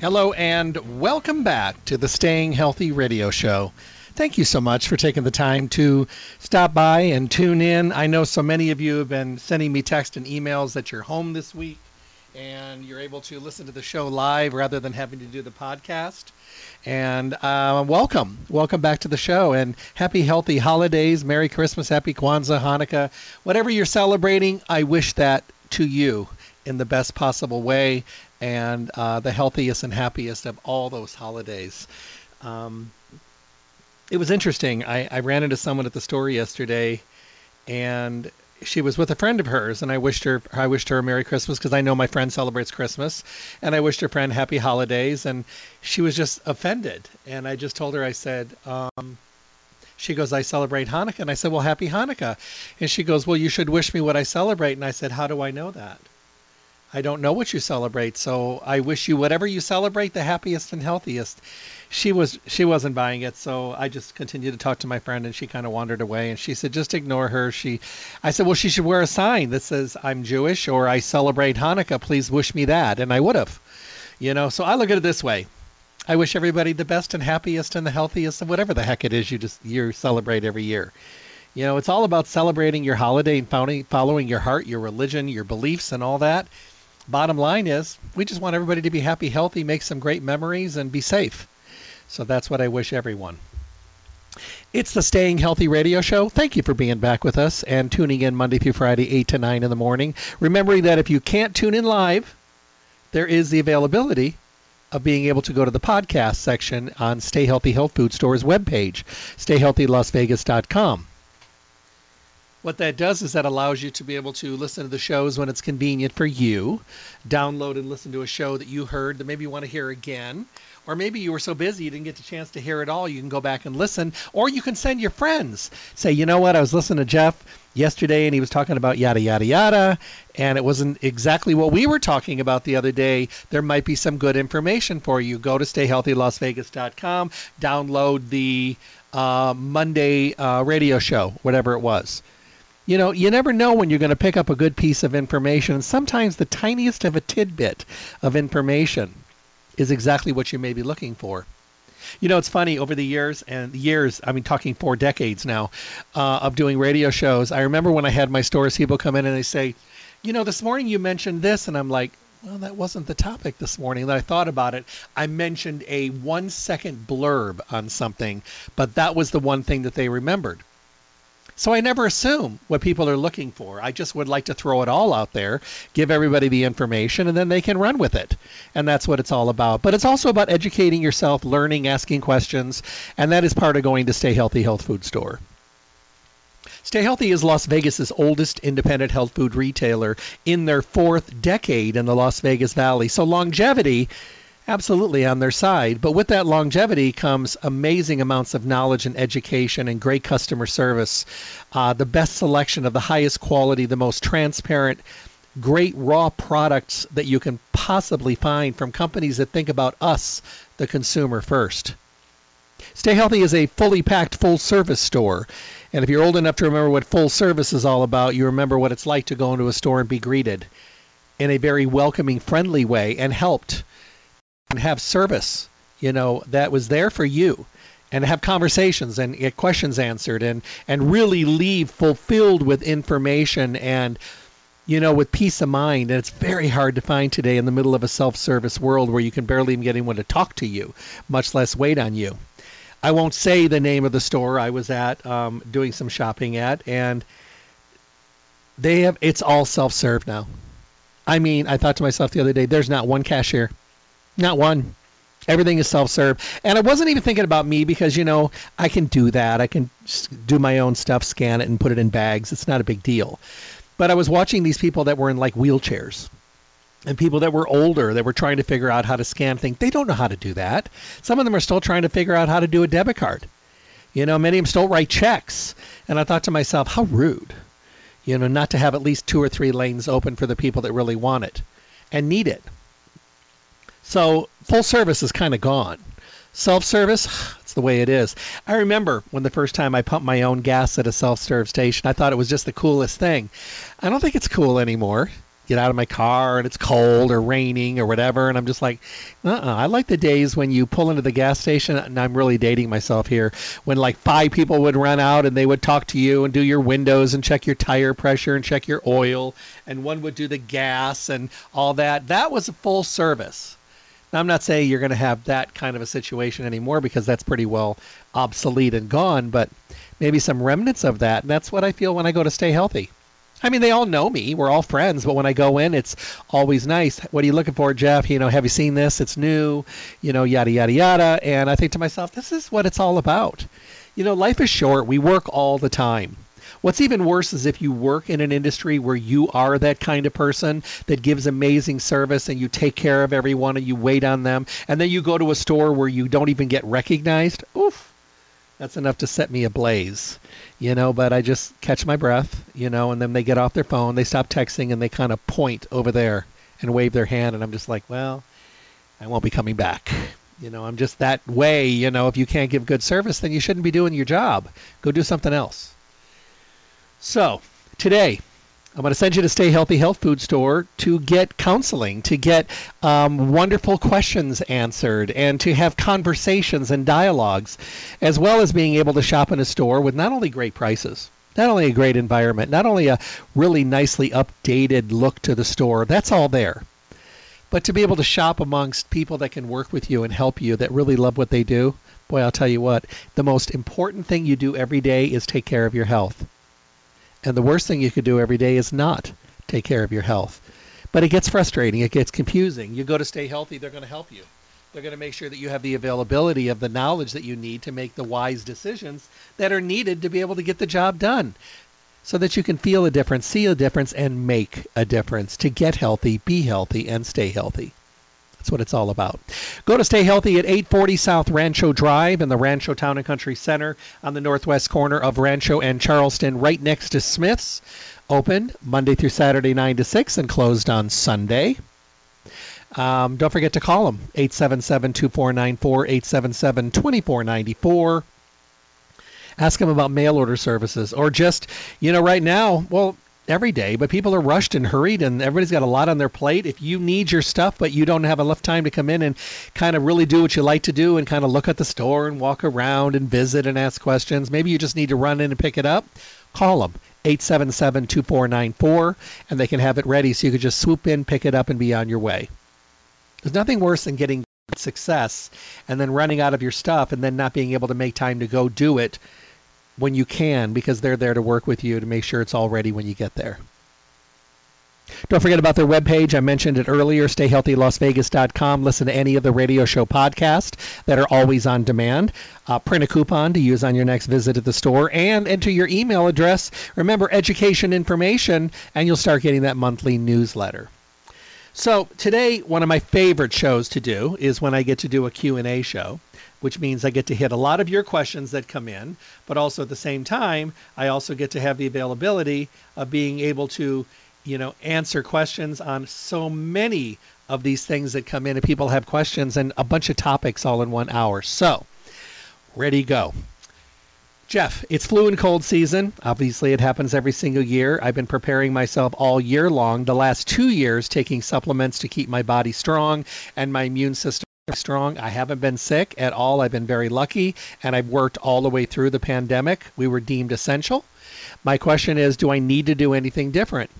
Hello and welcome back to the Staying Healthy Radio Show. Thank you so much for taking the time to stop by and tune in. I know so many of you have been sending me text and emails that you're home this week and you're able to listen to the show live rather than having to do the podcast. And uh, welcome, welcome back to the show, and happy, healthy holidays, Merry Christmas, Happy Kwanzaa, Hanukkah, whatever you're celebrating. I wish that to you in the best possible way and uh, the healthiest and happiest of all those holidays. Um, it was interesting. I, I ran into someone at the store yesterday, and she was with a friend of hers, and I wished her I wished her a Merry Christmas because I know my friend celebrates Christmas, and I wished her friend Happy Holidays, and she was just offended, and I just told her I said. Um, she goes, I celebrate Hanukkah. And I said, Well, happy Hanukkah. And she goes, Well, you should wish me what I celebrate. And I said, How do I know that? I don't know what you celebrate, so I wish you whatever you celebrate, the happiest and healthiest. She was she wasn't buying it, so I just continued to talk to my friend, and she kind of wandered away. And she said, "Just ignore her." She, I said, "Well, she should wear a sign that says I'm Jewish or I celebrate Hanukkah. Please wish me that," and I would have, you know. So I look at it this way: I wish everybody the best and happiest and the healthiest of whatever the heck it is you just you celebrate every year. You know, it's all about celebrating your holiday and following your heart, your religion, your beliefs, and all that bottom line is we just want everybody to be happy, healthy, make some great memories, and be safe. So that's what I wish everyone. It's the Staying Healthy Radio Show. Thank you for being back with us and tuning in Monday through Friday, 8 to 9 in the morning. Remembering that if you can't tune in live, there is the availability of being able to go to the podcast section on Stay Healthy Health Food Store's webpage, stayhealthylasvegas.com. What that does is that allows you to be able to listen to the shows when it's convenient for you, download and listen to a show that you heard that maybe you want to hear again, or maybe you were so busy you didn't get the chance to hear it all. You can go back and listen, or you can send your friends. Say, you know what, I was listening to Jeff yesterday and he was talking about yada yada yada and it wasn't exactly what we were talking about the other day there might be some good information for you go to stayhealthylasvegas.com download the uh, monday uh, radio show whatever it was you know, you never know when you're going to pick up a good piece of information. And sometimes the tiniest of a tidbit of information is exactly what you may be looking for. You know, it's funny over the years and years, I mean, talking four decades now uh, of doing radio shows. I remember when I had my stores, people come in and they say, you know, this morning you mentioned this. And I'm like, well, that wasn't the topic this morning. That I thought about it. I mentioned a one second blurb on something, but that was the one thing that they remembered. So I never assume what people are looking for. I just would like to throw it all out there, give everybody the information, and then they can run with it. And that's what it's all about. But it's also about educating yourself, learning, asking questions, and that is part of going to Stay Healthy Health Food Store. Stay Healthy is Las Vegas's oldest independent health food retailer in their fourth decade in the Las Vegas Valley. So longevity absolutely on their side. But with that longevity comes amazing amounts of knowledge and education and great customer service, uh, the best selection of the highest quality, the most transparent, great raw products that you can possibly find from companies that think about us, the consumer, first. Stay Healthy is a fully packed full service store. And if you're old enough to remember what full service is all about, you remember what it's like to go into a store and be greeted in a very welcoming, friendly way and helped and have service, you know, that was there for you and have conversations and get questions answered and and really leave fulfilled with information and you know, with peace of mind. And it's very hard to find today in the middle of a self service world where you can barely even get anyone to talk to you, much less wait on you. I won't say the name of the store I was at um, doing some shopping at, and they have it's all self serve now. I mean, I thought to myself the other day, there's not one cashier, not one. Everything is self-serve, and I wasn't even thinking about me because you know I can do that. I can do my own stuff, scan it, and put it in bags. It's not a big deal. But I was watching these people that were in like wheelchairs, and people that were older that were trying to figure out how to scan things. They don't know how to do that. Some of them are still trying to figure out how to do a debit card. You know, many of them still write checks. And I thought to myself, how rude you know, not to have at least two or three lanes open for the people that really want it and need it. So full service is kind of gone. Self service, it's the way it is. I remember when the first time I pumped my own gas at a self serve station, I thought it was just the coolest thing. I don't think it's cool anymore get out of my car and it's cold or raining or whatever and I'm just like uh-uh. I like the days when you pull into the gas station and I'm really dating myself here when like five people would run out and they would talk to you and do your windows and check your tire pressure and check your oil and one would do the gas and all that that was a full service now, I'm not saying you're going to have that kind of a situation anymore because that's pretty well obsolete and gone, but maybe some remnants of that. And that's what I feel when I go to stay healthy. I mean, they all know me. We're all friends, but when I go in, it's always nice. What are you looking for, Jeff? You know, have you seen this? It's new, you know, yada, yada, yada. And I think to myself, this is what it's all about. You know, life is short. We work all the time. What's even worse is if you work in an industry where you are that kind of person that gives amazing service and you take care of everyone and you wait on them, and then you go to a store where you don't even get recognized. Oof that's enough to set me ablaze, you know. But I just catch my breath, you know, and then they get off their phone, they stop texting, and they kind of point over there and wave their hand, and I'm just like, well, I won't be coming back. You know, I'm just that way. You know, if you can't give good service, then you shouldn't be doing your job. Go do something else. So today, I'm going to send you to Stay Healthy Health Food Store to get counseling, to get um, wonderful questions answered, and to have conversations and dialogues, as well as being able to shop in a store with not only great prices, not only a great environment, not only a really nicely updated look to the store, that's all there. But to be able to shop amongst people that can work with you and help you that really love what they do, boy, I'll tell you what, the most important thing you do every day is take care of your health. And the worst thing you could do every day is not take care of your health. But it gets frustrating, it gets confusing. You go to stay healthy, they're going to help you. They're going to make sure that you have the availability of the knowledge that you need to make the wise decisions that are needed to be able to get the job done so that you can feel a difference, see a difference, and make a difference to get healthy, be healthy, and stay healthy. That's what it's all about. Go to Stay Healthy at 840 South Rancho Drive in the Rancho Town and Country Center on the northwest corner of Rancho and Charleston, right next to Smith's. Open Monday through Saturday, 9 to 6, and closed on Sunday. Um, don't forget to call them 877 2494 877 2494 ask them about mail order services or just you know right now well every day, but people are rushed and hurried, and everybody's got a lot on their plate. If you need your stuff, but you don't have enough time to come in and kind of really do what you like to do and kind of look at the store and walk around and visit and ask questions, maybe you just need to run in and pick it up, call them. 877 2494, and they can have it ready so you can just swoop in, pick it up, and be on your way. There's nothing worse than getting success and then running out of your stuff and then not being able to make time to go do it when you can because they're there to work with you to make sure it's all ready when you get there. Don't forget about their webpage. I mentioned it earlier, stayhealthylasvegas.com. Listen to any of the radio show podcasts that are always on demand. Uh, print a coupon to use on your next visit at the store and enter your email address. Remember, education information, and you'll start getting that monthly newsletter. So today, one of my favorite shows to do is when I get to do a Q&A show which means I get to hit a lot of your questions that come in, but also at the same time, I also get to have the availability of being able to, you know, answer questions on so many of these things that come in and people have questions and a bunch of topics all in one hour. So, ready go. Jeff, it's flu and cold season. Obviously, it happens every single year. I've been preparing myself all year long, the last two years, taking supplements to keep my body strong and my immune system strong. I haven't been sick at all. I've been very lucky, and I've worked all the way through the pandemic. We were deemed essential. My question is do I need to do anything different?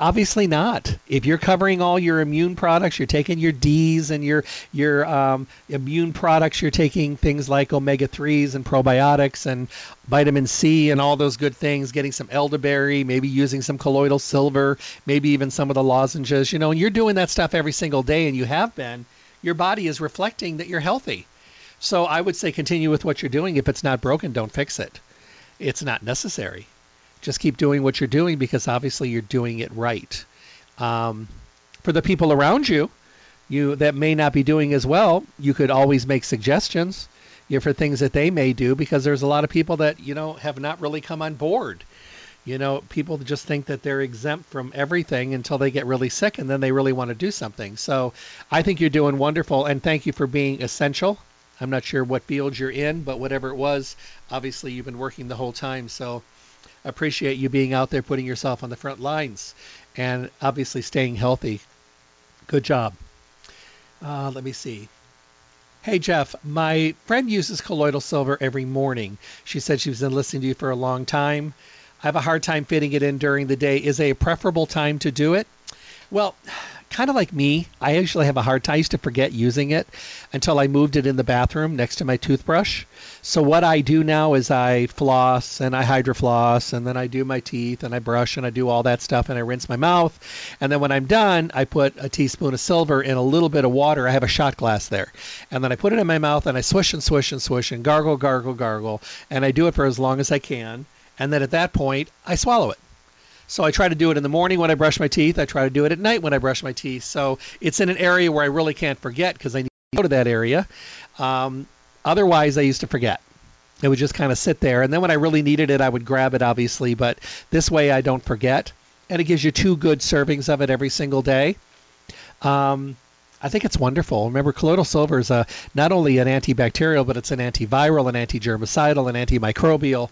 Obviously not. If you're covering all your immune products, you're taking your D's and your your um, immune products. You're taking things like omega threes and probiotics and vitamin C and all those good things. Getting some elderberry, maybe using some colloidal silver, maybe even some of the lozenges. You know, and you're doing that stuff every single day, and you have been. Your body is reflecting that you're healthy. So I would say continue with what you're doing. If it's not broken, don't fix it. It's not necessary just keep doing what you're doing because obviously you're doing it right. Um, for the people around you, you that may not be doing as well, you could always make suggestions you know, for things that they may do because there's a lot of people that you know have not really come on board. You know, people just think that they're exempt from everything until they get really sick and then they really want to do something. So I think you're doing wonderful and thank you for being essential. I'm not sure what field you're in, but whatever it was, obviously you've been working the whole time. So appreciate you being out there putting yourself on the front lines and obviously staying healthy. Good job. Uh, let me see. Hey Jeff, my friend uses colloidal silver every morning. She said she's been listening to you for a long time. I have a hard time fitting it in during the day. Is a preferable time to do it? Well, kind of like me, I actually have a hard time. I used to forget using it until I moved it in the bathroom next to my toothbrush. So what I do now is I floss and I hydrofloss and then I do my teeth and I brush and I do all that stuff and I rinse my mouth. And then when I'm done, I put a teaspoon of silver in a little bit of water. I have a shot glass there. And then I put it in my mouth and I swish and swish and swish and gargle, gargle, gargle. And I do it for as long as I can. And then at that point, I swallow it. So I try to do it in the morning when I brush my teeth. I try to do it at night when I brush my teeth. So it's in an area where I really can't forget because I need to go to that area. Um, otherwise, I used to forget. It would just kind of sit there. And then when I really needed it, I would grab it, obviously. But this way, I don't forget. And it gives you two good servings of it every single day. Um, I think it's wonderful. Remember, colloidal silver is a, not only an antibacterial, but it's an antiviral, an anti-germicidal, an antimicrobial.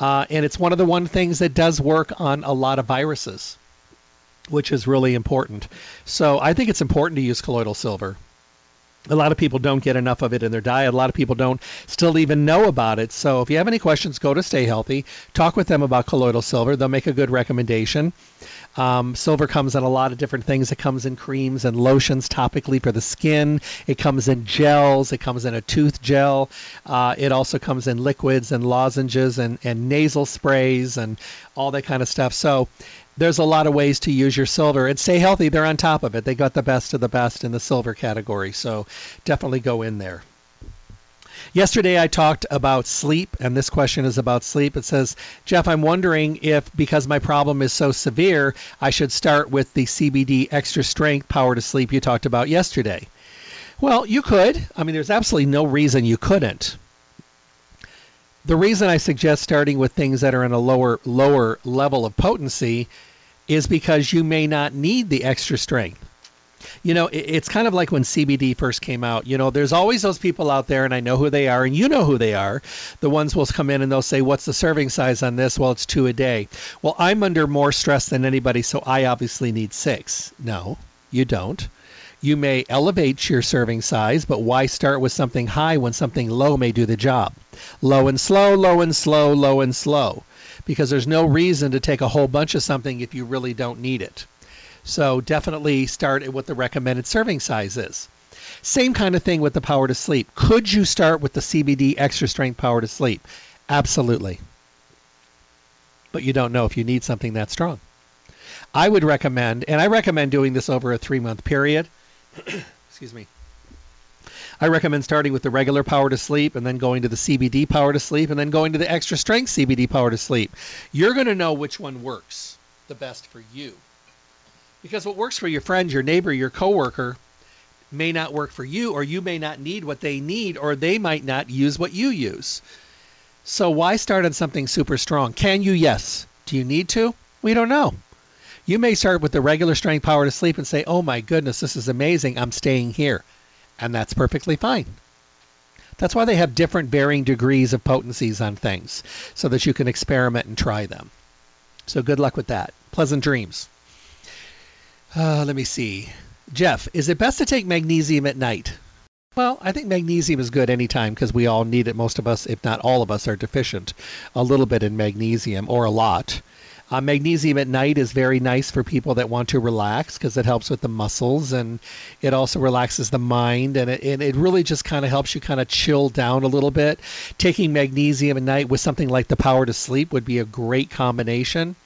Uh, and it's one of the one things that does work on a lot of viruses, which is really important. So I think it's important to use colloidal silver. A lot of people don't get enough of it in their diet. A lot of people don't still even know about it. So if you have any questions, go to Stay Healthy. Talk with them about colloidal silver. They'll make a good recommendation. Um, silver comes in a lot of different things. It comes in creams and lotions topically for the skin. It comes in gels. It comes in a tooth gel. Uh, it also comes in liquids and lozenges and, and nasal sprays and all that kind of stuff. So there's a lot of ways to use your silver and stay healthy. They're on top of it. They got the best of the best in the silver category. So definitely go in there. Yesterday I talked about sleep, and this question is about sleep. It says, Jeff, I'm wondering if because my problem is so severe, I should start with the CBD extra strength power to sleep you talked about yesterday. Well, you could. I mean, there's absolutely no reason you couldn't. The reason I suggest starting with things that are in a lower lower level of potency is because you may not need the extra strength you know, it's kind of like when CBD first came out. You know, there's always those people out there, and I know who they are, and you know who they are. The ones will come in and they'll say, What's the serving size on this? Well, it's two a day. Well, I'm under more stress than anybody, so I obviously need six. No, you don't. You may elevate your serving size, but why start with something high when something low may do the job? Low and slow, low and slow, low and slow. Because there's no reason to take a whole bunch of something if you really don't need it. So definitely start at what the recommended serving size is. Same kind of thing with the power to sleep. Could you start with the CBD extra strength power to sleep? Absolutely. But you don't know if you need something that strong. I would recommend, and I recommend doing this over a three month period. Excuse me. I recommend starting with the regular power to sleep and then going to the CBD power to sleep and then going to the extra strength CBD power to sleep. You're going to know which one works the best for you. Because what works for your friend, your neighbor, your coworker may not work for you, or you may not need what they need, or they might not use what you use. So why start on something super strong? Can you? Yes. Do you need to? We don't know. You may start with the regular strength power to sleep and say, oh my goodness, this is amazing. I'm staying here. And that's perfectly fine. That's why they have different varying degrees of potencies on things so that you can experiment and try them. So good luck with that. Pleasant dreams. Uh, let me see. Jeff, is it best to take magnesium at night? Well, I think magnesium is good anytime because we all need it. Most of us, if not all of us, are deficient a little bit in magnesium or a lot. Uh, magnesium at night is very nice for people that want to relax because it helps with the muscles and it also relaxes the mind and it, and it really just kind of helps you kind of chill down a little bit. Taking magnesium at night with something like the power to sleep would be a great combination.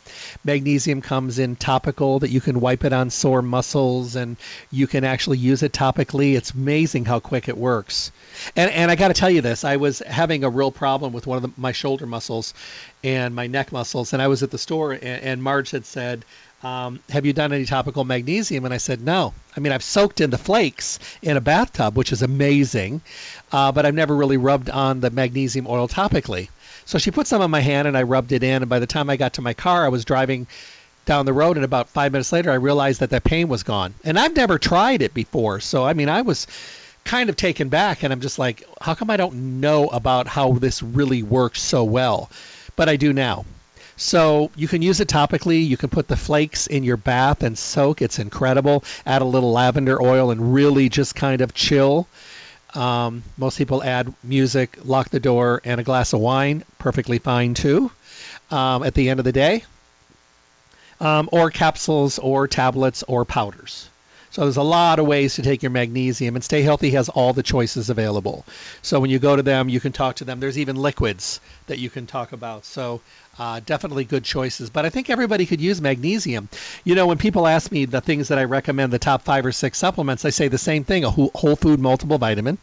Magnesium comes in topical that you can wipe it on sore muscles and you can actually use it topically. It's amazing how quick it works. And, and I got to tell you this, I was having a real problem with one of the, my shoulder muscles and my neck muscles, and I was at the store and, and Marge had said, um, have you done any topical magnesium? And I said, no. I mean, I've soaked in the flakes in a bathtub, which is amazing, uh, but I've never really rubbed on the magnesium oil topically. So she put some on my hand and I rubbed it in. And by the time I got to my car, I was driving down the road. And about five minutes later, I realized that that pain was gone. And I've never tried it before. So, I mean, I was kind of taken back. And I'm just like, how come I don't know about how this really works so well? But I do now. So you can use it topically. You can put the flakes in your bath and soak. It's incredible. Add a little lavender oil and really just kind of chill. Um, most people add music, lock the door, and a glass of wine. Perfectly fine too. Um, at the end of the day, um, or capsules, or tablets, or powders. So there's a lot of ways to take your magnesium, and Stay Healthy has all the choices available. So when you go to them, you can talk to them. There's even liquids that you can talk about. So uh, definitely good choices. But I think everybody could use magnesium. You know, when people ask me the things that I recommend, the top five or six supplements, I say the same thing: a whole food multiple vitamin,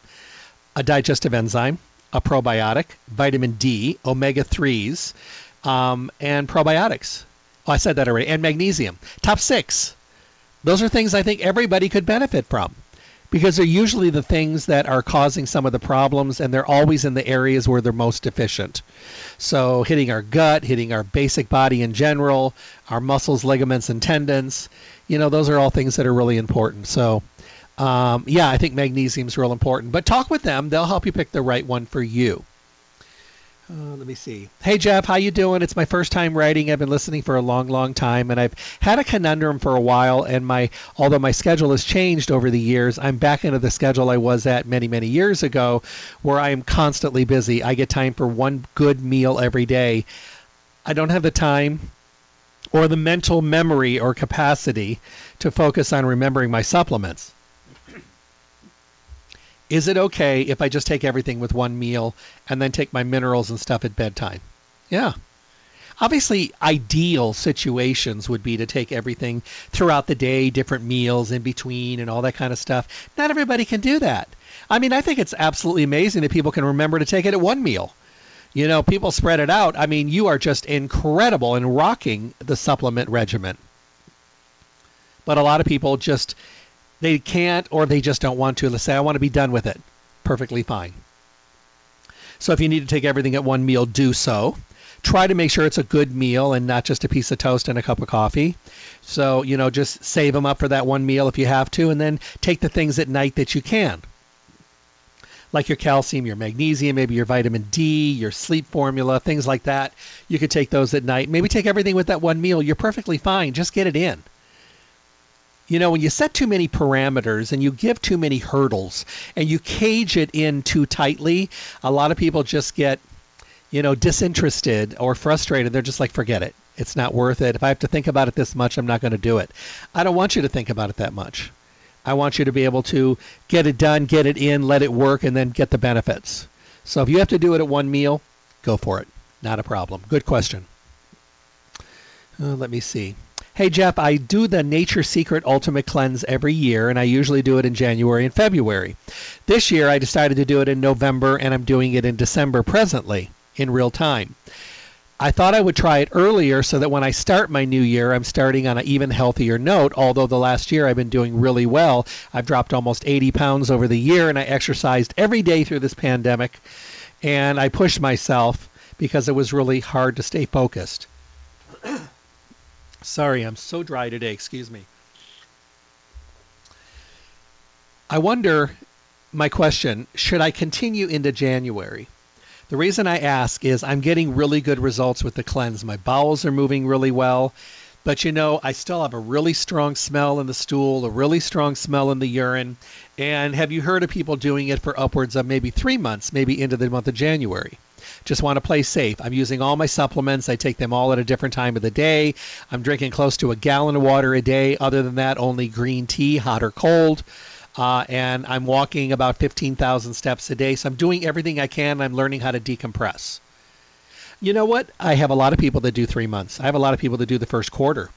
a digestive enzyme, a probiotic, vitamin D, omega threes, um, and probiotics. Oh, I said that already. And magnesium. Top six. Those are things I think everybody could benefit from because they're usually the things that are causing some of the problems and they're always in the areas where they're most deficient. So, hitting our gut, hitting our basic body in general, our muscles, ligaments, and tendons, you know, those are all things that are really important. So, um, yeah, I think magnesium is real important. But talk with them; they'll help you pick the right one for you. Uh, let me see. Hey Jeff, how you doing? It's my first time writing. I've been listening for a long, long time, and I've had a conundrum for a while. And my although my schedule has changed over the years, I'm back into the schedule I was at many, many years ago, where I am constantly busy. I get time for one good meal every day. I don't have the time or the mental memory or capacity to focus on remembering my supplements. Is it okay if I just take everything with one meal and then take my minerals and stuff at bedtime? Yeah. Obviously, ideal situations would be to take everything throughout the day, different meals in between, and all that kind of stuff. Not everybody can do that. I mean, I think it's absolutely amazing that people can remember to take it at one meal. You know, people spread it out. I mean, you are just incredible in rocking the supplement regimen. But a lot of people just they can't or they just don't want to. Let's say, I want to be done with it. Perfectly fine. So if you need to take everything at one meal, do so. Try to make sure it's a good meal and not just a piece of toast and a cup of coffee. So, you know, just save them up for that one meal if you have to, and then take the things at night that you can. Like your calcium, your magnesium, maybe your vitamin D, your sleep formula, things like that. You could take those at night. Maybe take everything with that one meal. You're perfectly fine. Just get it in you know, when you set too many parameters and you give too many hurdles and you cage it in too tightly, a lot of people just get, you know, disinterested or frustrated. They're just like, forget it. It's not worth it. If I have to think about it this much, I'm not going to do it. I don't want you to think about it that much. I want you to be able to get it done, get it in, let it work, and then get the benefits. So if you have to do it at one meal, go for it. Not a problem. Good question. Uh, let me see. Hey Jeff, I do the Nature Secret Ultimate Cleanse every year, and I usually do it in January and February. This year I decided to do it in November, and I'm doing it in December presently, in real time. I thought I would try it earlier so that when I start my new year, I'm starting on an even healthier note. Although the last year I've been doing really well. I've dropped almost 80 pounds over the year, and I exercised every day through this pandemic. And I pushed myself because it was really hard to stay focused. Sorry, I'm so dry today. Excuse me. I wonder, my question, should I continue into January? The reason I ask is I'm getting really good results with the cleanse. My bowels are moving really well. But you know, I still have a really strong smell in the stool, a really strong smell in the urine. And have you heard of people doing it for upwards of maybe three months, maybe into the month of January? Just want to play safe. I'm using all my supplements. I take them all at a different time of the day. I'm drinking close to a gallon of water a day. Other than that, only green tea, hot or cold. Uh, and I'm walking about 15,000 steps a day. So I'm doing everything I can. I'm learning how to decompress. You know what? I have a lot of people that do three months. I have a lot of people that do the first quarter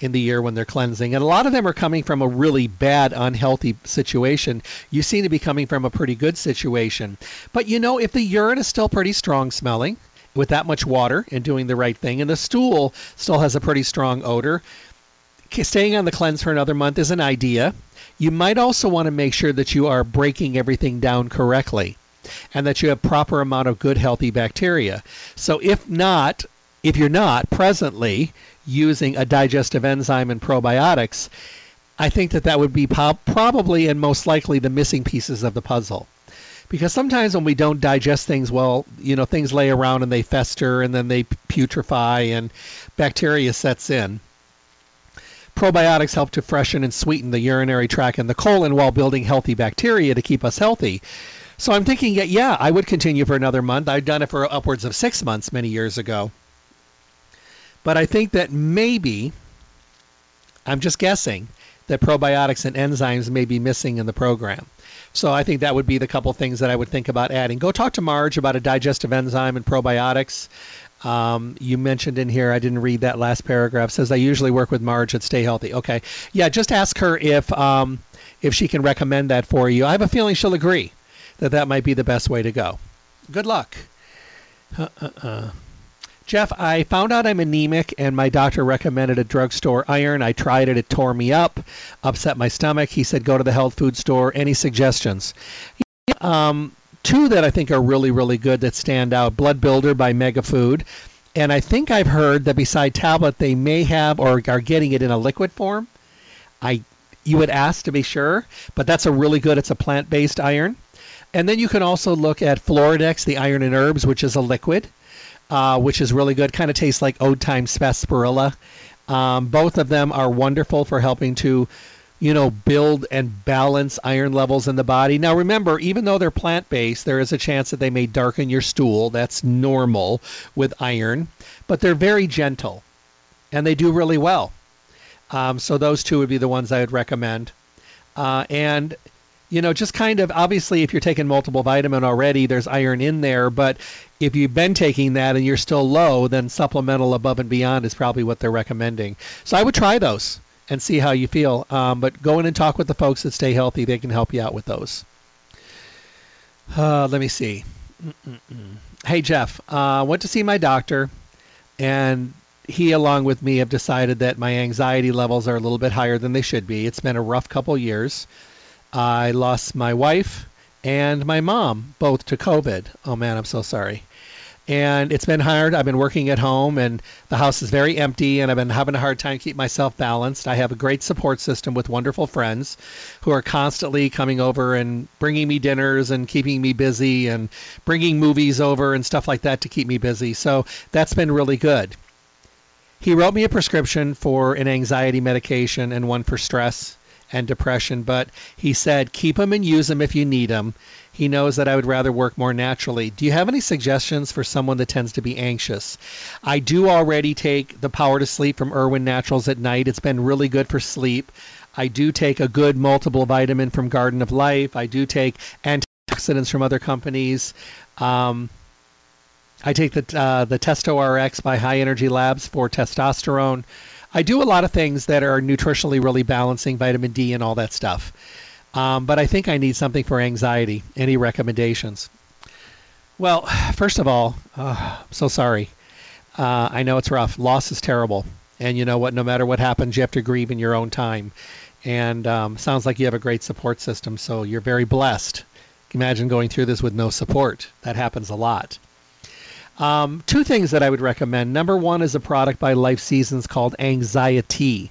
in the year when they're cleansing. And a lot of them are coming from a really bad, unhealthy situation. You seem to be coming from a pretty good situation. But you know, if the urine is still pretty strong smelling, with that much water and doing the right thing, and the stool still has a pretty strong odor, staying on the cleanse for another month is an idea. You might also want to make sure that you are breaking everything down correctly and that you have proper amount of good healthy bacteria. So if not, if you're not presently using a digestive enzyme and probiotics, I think that that would be po- probably and most likely the missing pieces of the puzzle. Because sometimes when we don't digest things well, you know, things lay around and they fester and then they putrefy and bacteria sets in. Probiotics help to freshen and sweeten the urinary tract and the colon while building healthy bacteria to keep us healthy. So I'm thinking, yeah, I would continue for another month. I've done it for upwards of six months many years ago. But I think that maybe, I'm just guessing, that probiotics and enzymes may be missing in the program. So I think that would be the couple things that I would think about adding. Go talk to Marge about a digestive enzyme and probiotics. Um, you mentioned in here, I didn't read that last paragraph. Says I usually work with Marge at Stay Healthy. Okay, yeah, just ask her if um, if she can recommend that for you. I have a feeling she'll agree that that might be the best way to go. Good luck. Uh, uh, uh. Jeff, I found out I'm anemic and my doctor recommended a drugstore iron. I tried it, it tore me up, upset my stomach. He said go to the health food store. Any suggestions? Um, two that I think are really, really good that stand out Blood Builder by Mega Food. And I think I've heard that beside tablet, they may have or are getting it in a liquid form. I you would ask to be sure, but that's a really good. It's a plant-based iron. And then you can also look at Floradix, the iron and herbs, which is a liquid uh, which is really good. Kind of tastes like old time sarsaparilla. Um, both of them are wonderful for helping to, you know, build and balance iron levels in the body. Now, remember, even though they're plant based, there is a chance that they may darken your stool. That's normal with iron, but they're very gentle and they do really well. Um, so, those two would be the ones I would recommend. Uh, and you know, just kind of obviously if you're taking multiple vitamin already, there's iron in there, but if you've been taking that and you're still low, then supplemental above and beyond is probably what they're recommending. So I would try those and see how you feel. Um, but go in and talk with the folks that stay healthy. They can help you out with those. Uh, let me see. Mm-mm-mm. Hey, Jeff, uh, went to see my doctor, and he, along with me, have decided that my anxiety levels are a little bit higher than they should be. It's been a rough couple years. I lost my wife and my mom both to COVID. Oh man, I'm so sorry. And it's been hard. I've been working at home, and the house is very empty, and I've been having a hard time keep myself balanced. I have a great support system with wonderful friends who are constantly coming over and bringing me dinners and keeping me busy and bringing movies over and stuff like that to keep me busy. So that's been really good. He wrote me a prescription for an anxiety medication and one for stress and depression, but he said keep them and use them if you need them. He knows that I would rather work more naturally. Do you have any suggestions for someone that tends to be anxious? I do already take the Power to Sleep from Irwin Naturals at night. It's been really good for sleep. I do take a good multiple vitamin from Garden of Life. I do take antioxidants from other companies. Um, I take the uh, the Testo RX by High Energy Labs for testosterone. I do a lot of things that are nutritionally really balancing, vitamin D and all that stuff. Um, but I think I need something for anxiety. Any recommendations? Well, first of all, uh, I'm so sorry. Uh, I know it's rough. Loss is terrible. And you know what? No matter what happens, you have to grieve in your own time. And um, sounds like you have a great support system, so you're very blessed. Imagine going through this with no support. That happens a lot. Um, two things that I would recommend. Number one is a product by Life Seasons called Anxiety.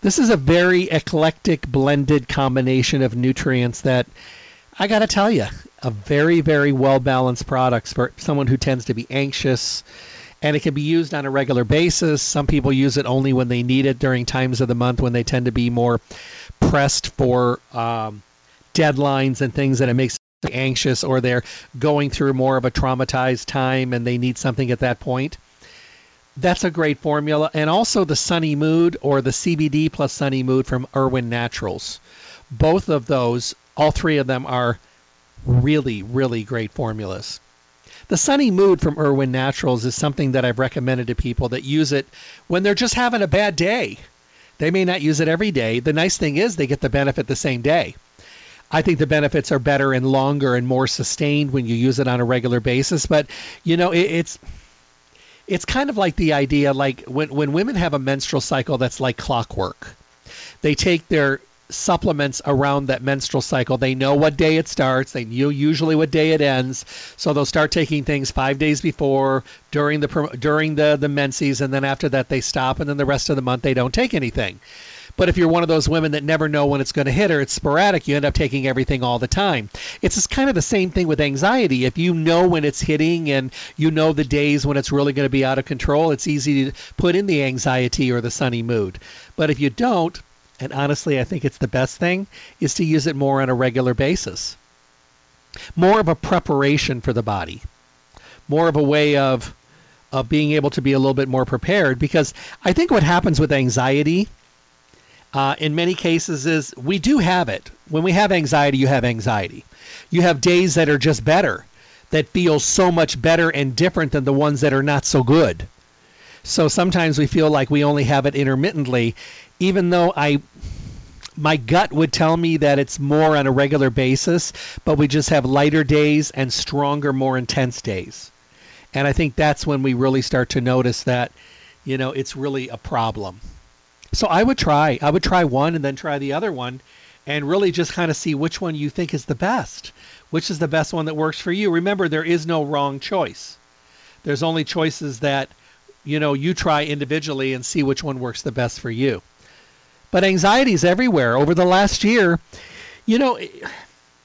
This is a very eclectic blended combination of nutrients that I got to tell you, a very, very well balanced product for someone who tends to be anxious. And it can be used on a regular basis. Some people use it only when they need it during times of the month when they tend to be more pressed for um, deadlines and things, and it makes anxious or they're going through more of a traumatized time and they need something at that point. That's a great formula. And also the Sunny Mood or the CBD plus Sunny Mood from Irwin Naturals. Both of those, all three of them are really, really great formulas. The Sunny Mood from Irwin Naturals is something that I've recommended to people that use it when they're just having a bad day. They may not use it every day. The nice thing is they get the benefit the same day. I think the benefits are better and longer and more sustained when you use it on a regular basis. But you know, it, it's it's kind of like the idea like when when women have a menstrual cycle that's like clockwork. They take their supplements around that menstrual cycle. They know what day it starts. They know usually what day it ends. So they'll start taking things five days before, during the during the the menses, and then after that they stop, and then the rest of the month they don't take anything. But if you're one of those women that never know when it's going to hit or it's sporadic, you end up taking everything all the time. It's just kind of the same thing with anxiety. If you know when it's hitting and you know the days when it's really going to be out of control, it's easy to put in the anxiety or the sunny mood. But if you don't, and honestly, I think it's the best thing, is to use it more on a regular basis. More of a preparation for the body. More of a way of of being able to be a little bit more prepared because I think what happens with anxiety uh, in many cases is we do have it. When we have anxiety, you have anxiety. You have days that are just better, that feel so much better and different than the ones that are not so good. So sometimes we feel like we only have it intermittently, even though I my gut would tell me that it's more on a regular basis, but we just have lighter days and stronger, more intense days. And I think that's when we really start to notice that, you know, it's really a problem. So I would try. I would try one and then try the other one and really just kind of see which one you think is the best. Which is the best one that works for you. Remember, there is no wrong choice. There's only choices that, you know, you try individually and see which one works the best for you. But anxiety is everywhere. Over the last year, you know,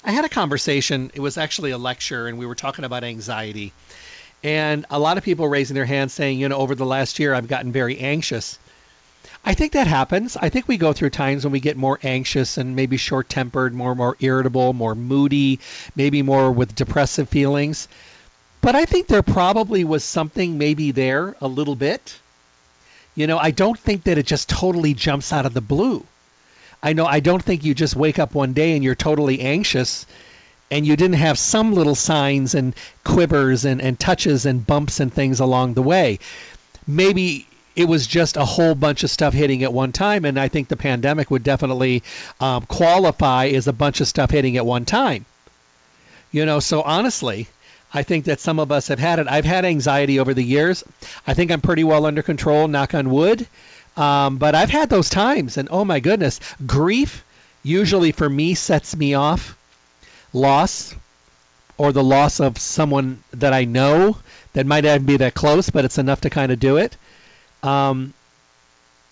I had a conversation. It was actually a lecture, and we were talking about anxiety. And a lot of people raising their hands saying, you know, over the last year, I've gotten very anxious. I think that happens. I think we go through times when we get more anxious and maybe short tempered, more more irritable, more moody, maybe more with depressive feelings. But I think there probably was something maybe there a little bit. You know, I don't think that it just totally jumps out of the blue. I know I don't think you just wake up one day and you're totally anxious and you didn't have some little signs and quivers and, and touches and bumps and things along the way. Maybe it was just a whole bunch of stuff hitting at one time, and I think the pandemic would definitely um, qualify as a bunch of stuff hitting at one time. You know, so honestly, I think that some of us have had it. I've had anxiety over the years. I think I'm pretty well under control, knock on wood. Um, but I've had those times, and oh my goodness, grief usually for me sets me off. Loss, or the loss of someone that I know that might not be that close, but it's enough to kind of do it. Um,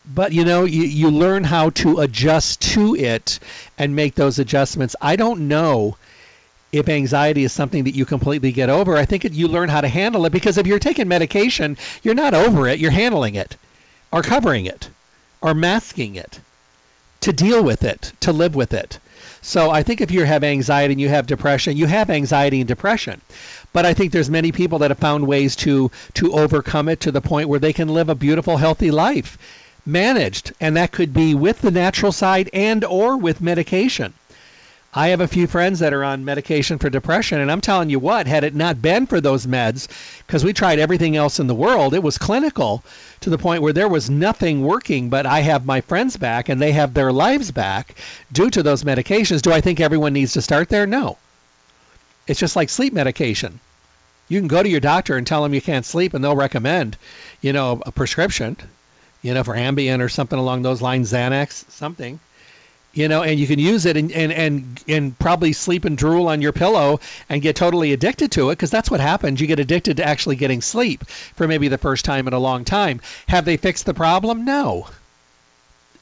but you know, you, you learn how to adjust to it and make those adjustments. I don't know if anxiety is something that you completely get over. I think you learn how to handle it because if you're taking medication, you're not over it, you're handling it or covering it or masking it to deal with it, to live with it. So I think if you have anxiety and you have depression, you have anxiety and depression. But I think there's many people that have found ways to to overcome it to the point where they can live a beautiful, healthy life, managed, and that could be with the natural side and or with medication. I have a few friends that are on medication for depression, and I'm telling you what, had it not been for those meds, because we tried everything else in the world, it was clinical to the point where there was nothing working, but I have my friends back and they have their lives back due to those medications. Do I think everyone needs to start there? No. It's just like sleep medication. You can go to your doctor and tell them you can't sleep, and they'll recommend, you know, a prescription, you know, for Ambien or something along those lines, Xanax, something you know, and you can use it and, and, and, and probably sleep and drool on your pillow and get totally addicted to it because that's what happens. You get addicted to actually getting sleep for maybe the first time in a long time. Have they fixed the problem? No.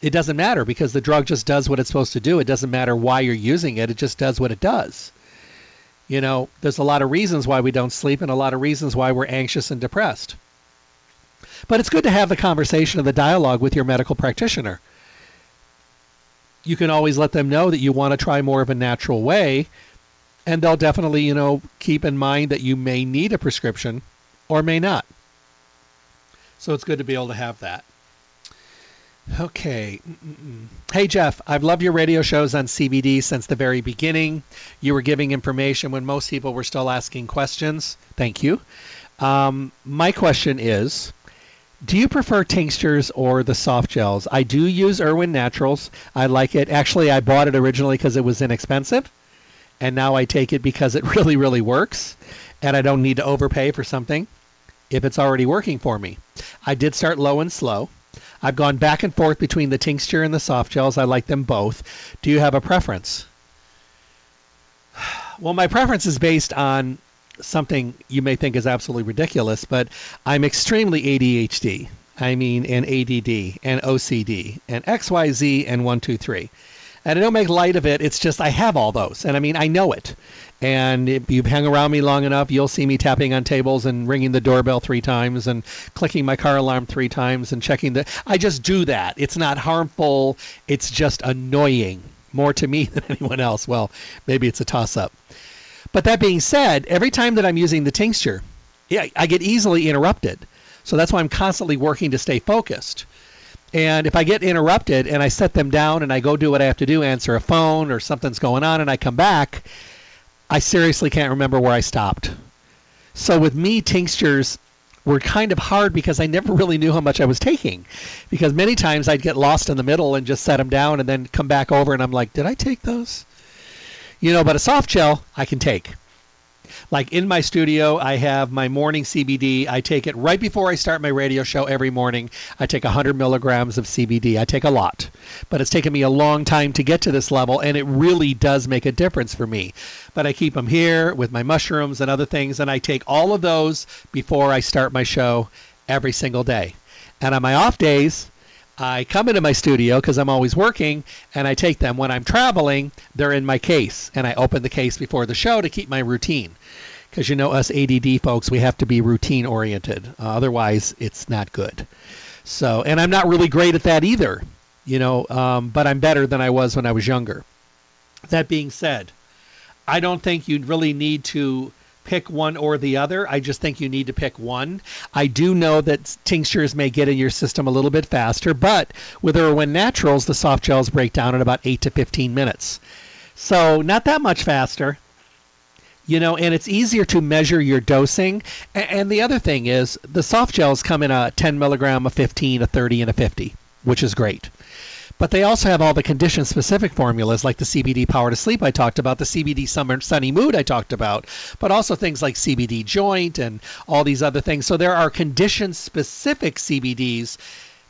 It doesn't matter because the drug just does what it's supposed to do. It doesn't matter why you're using it, it just does what it does. You know, there's a lot of reasons why we don't sleep and a lot of reasons why we're anxious and depressed. But it's good to have the conversation and the dialogue with your medical practitioner you can always let them know that you want to try more of a natural way and they'll definitely, you know, keep in mind that you may need a prescription or may not. So it's good to be able to have that. Okay. Mm-mm. Hey, Jeff, I've loved your radio shows on CBD since the very beginning. You were giving information when most people were still asking questions. Thank you. Um, my question is Do you prefer tinctures or the soft gels? I do use Irwin Naturals. I like it. Actually, I bought it originally because it was inexpensive, and now I take it because it really, really works, and I don't need to overpay for something if it's already working for me. I did start low and slow. I've gone back and forth between the tincture and the soft gels. I like them both. Do you have a preference? Well, my preference is based on something you may think is absolutely ridiculous, but I'm extremely ADHD. I mean, and ADD and OCD and XYZ and 123. And I don't make light of it. It's just I have all those. And I mean, I know it. And if you hang around me long enough, you'll see me tapping on tables and ringing the doorbell three times and clicking my car alarm three times and checking the. I just do that. It's not harmful. It's just annoying more to me than anyone else. Well, maybe it's a toss up. But that being said, every time that I'm using the tincture, yeah, I get easily interrupted. So that's why I'm constantly working to stay focused. And if I get interrupted and I set them down and I go do what I have to do, answer a phone or something's going on, and I come back, I seriously can't remember where I stopped. So with me, tinctures were kind of hard because I never really knew how much I was taking. Because many times I'd get lost in the middle and just set them down and then come back over and I'm like, did I take those? You know, but a soft gel I can take. Like in my studio, I have my morning CBD. I take it right before I start my radio show every morning. I take 100 milligrams of CBD. I take a lot, but it's taken me a long time to get to this level, and it really does make a difference for me. But I keep them here with my mushrooms and other things, and I take all of those before I start my show every single day. And on my off days, I come into my studio because I'm always working and I take them. When I'm traveling, they're in my case and I open the case before the show to keep my routine. Because you know, us ADD folks, we have to be routine oriented. Uh, otherwise, it's not good. So, and I'm not really great at that either, you know, um, but I'm better than I was when I was younger. That being said, I don't think you really need to pick one or the other. I just think you need to pick one. I do know that tinctures may get in your system a little bit faster, but with Irwin Naturals, the soft gels break down in about 8 to 15 minutes. So, not that much faster. You know, and it's easier to measure your dosing. And the other thing is, the soft gels come in a 10 milligram, a 15, a 30, and a 50, which is great. But they also have all the condition specific formulas like the CBD Power to Sleep I talked about, the CBD Summer Sunny Mood I talked about, but also things like CBD Joint and all these other things. So there are condition specific CBDs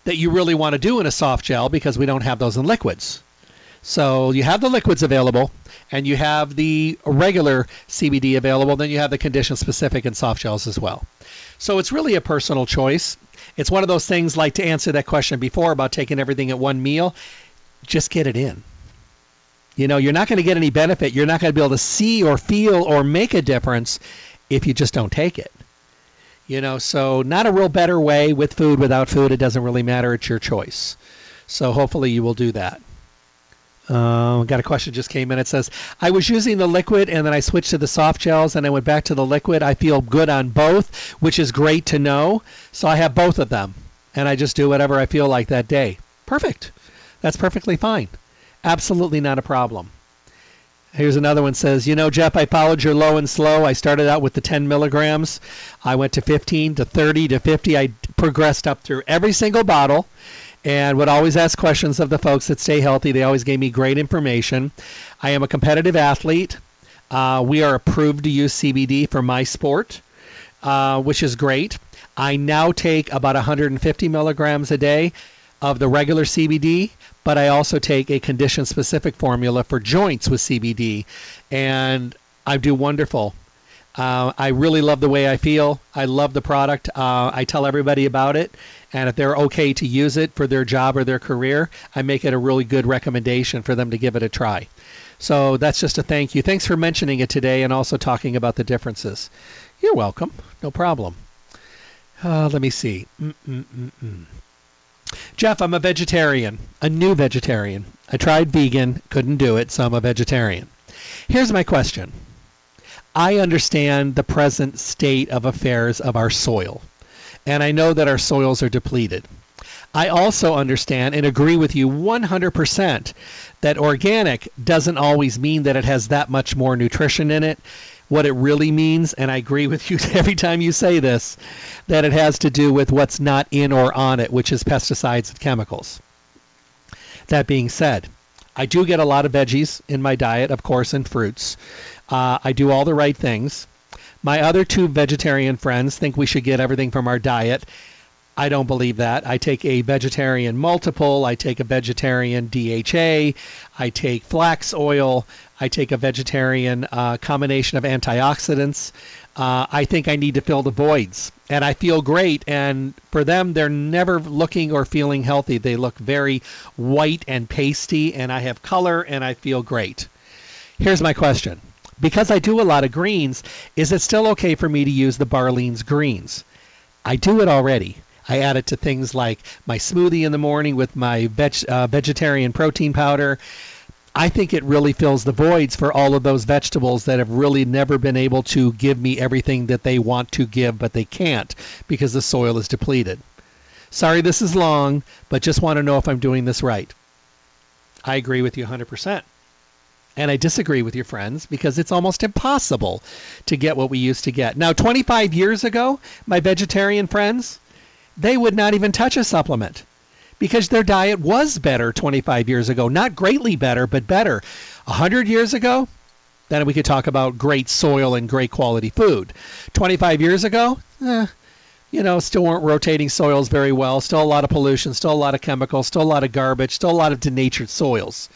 that you really want to do in a soft gel because we don't have those in liquids. So you have the liquids available and you have the regular CBD available, then you have the condition specific and soft gels as well. So it's really a personal choice. It's one of those things like to answer that question before about taking everything at one meal, just get it in. You know, you're not going to get any benefit. You're not going to be able to see or feel or make a difference if you just don't take it. You know, so not a real better way with food, without food, it doesn't really matter. It's your choice. So hopefully you will do that. Uh, got a question just came in. It says, I was using the liquid and then I switched to the soft gels and I went back to the liquid. I feel good on both, which is great to know. So I have both of them and I just do whatever I feel like that day. Perfect. That's perfectly fine. Absolutely not a problem. Here's another one says, You know, Jeff, I followed your low and slow. I started out with the 10 milligrams. I went to 15 to 30 to 50. I progressed up through every single bottle and would always ask questions of the folks that stay healthy. They always gave me great information. I am a competitive athlete. Uh, we are approved to use CBD for my sport, uh, which is great. I now take about 150 milligrams a day of the regular CBD, but I also take a condition specific formula for joints with CBD, and I do wonderful. Uh, I really love the way I feel. I love the product. Uh, I tell everybody about it, and if they're okay to use it for their job or their career, I make it a really good recommendation for them to give it a try. So that's just a thank you. Thanks for mentioning it today and also talking about the differences. You're welcome. No problem. Uh, let me see. Mm-mm-mm-mm. Jeff, I'm a vegetarian, a new vegetarian. I tried vegan, couldn't do it, so I'm a vegetarian. Here's my question I understand the present state of affairs of our soil, and I know that our soils are depleted. I also understand and agree with you 100% that organic doesn't always mean that it has that much more nutrition in it. What it really means, and I agree with you every time you say this, that it has to do with what's not in or on it, which is pesticides and chemicals. That being said, I do get a lot of veggies in my diet, of course, and fruits. Uh, I do all the right things. My other two vegetarian friends think we should get everything from our diet, I don't believe that. I take a vegetarian multiple, I take a vegetarian DHA, I take flax oil, I take a vegetarian uh, combination of antioxidants. Uh, I think I need to fill the voids, and I feel great. And for them, they're never looking or feeling healthy. They look very white and pasty, and I have color, and I feel great. Here's my question. Because I do a lot of greens, is it still okay for me to use the Barlean's greens? I do it already. I add it to things like my smoothie in the morning with my veg, uh, vegetarian protein powder. I think it really fills the voids for all of those vegetables that have really never been able to give me everything that they want to give, but they can't because the soil is depleted. Sorry this is long, but just want to know if I'm doing this right. I agree with you 100%. And I disagree with your friends because it's almost impossible to get what we used to get. Now, 25 years ago, my vegetarian friends, they would not even touch a supplement because their diet was better 25 years ago. Not greatly better, but better. 100 years ago, then we could talk about great soil and great quality food. 25 years ago, eh, you know, still weren't rotating soils very well. Still a lot of pollution, still a lot of chemicals, still a lot of garbage, still a lot of denatured soils.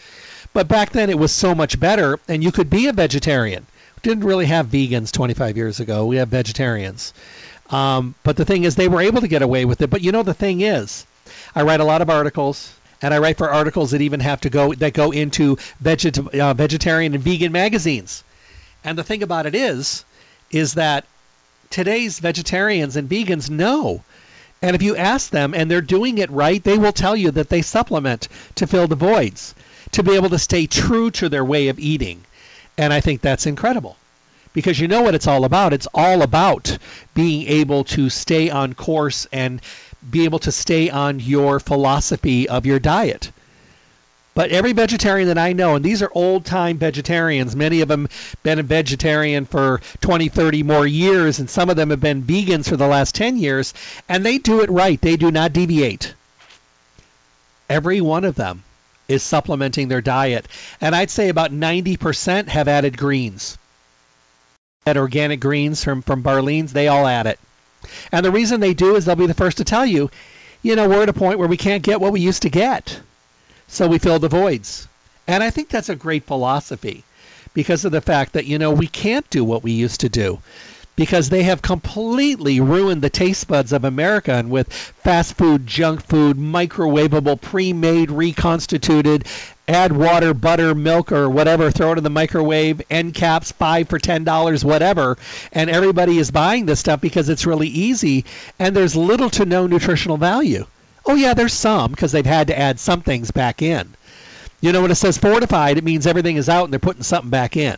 But back then it was so much better, and you could be a vegetarian. We didn't really have vegans 25 years ago. We have vegetarians. Um, but the thing is, they were able to get away with it. But you know, the thing is, I write a lot of articles, and I write for articles that even have to go that go into veget- uh, vegetarian and vegan magazines. And the thing about it is, is that today's vegetarians and vegans know. And if you ask them and they're doing it right, they will tell you that they supplement to fill the voids, to be able to stay true to their way of eating. And I think that's incredible because you know what it's all about. It's all about being able to stay on course and be able to stay on your philosophy of your diet. But every vegetarian that I know, and these are old time vegetarians, many of them been a vegetarian for 20, 30 more years, and some of them have been vegans for the last 10 years, and they do it right. They do not deviate. Every one of them is supplementing their diet. And I'd say about 90% have added greens at organic greens from, from Barlean's, they all add it. And the reason they do is they'll be the first to tell you, you know, we're at a point where we can't get what we used to get. So we fill the voids. And I think that's a great philosophy because of the fact that, you know, we can't do what we used to do because they have completely ruined the taste buds of America and with fast food, junk food, microwavable, pre-made, reconstituted, add water, butter, milk, or whatever, throw it in the microwave, end caps, five for ten dollars, whatever, and everybody is buying this stuff because it's really easy and there's little to no nutritional value. Oh yeah, there's some because they've had to add some things back in. You know, when it says fortified, it means everything is out and they're putting something back in.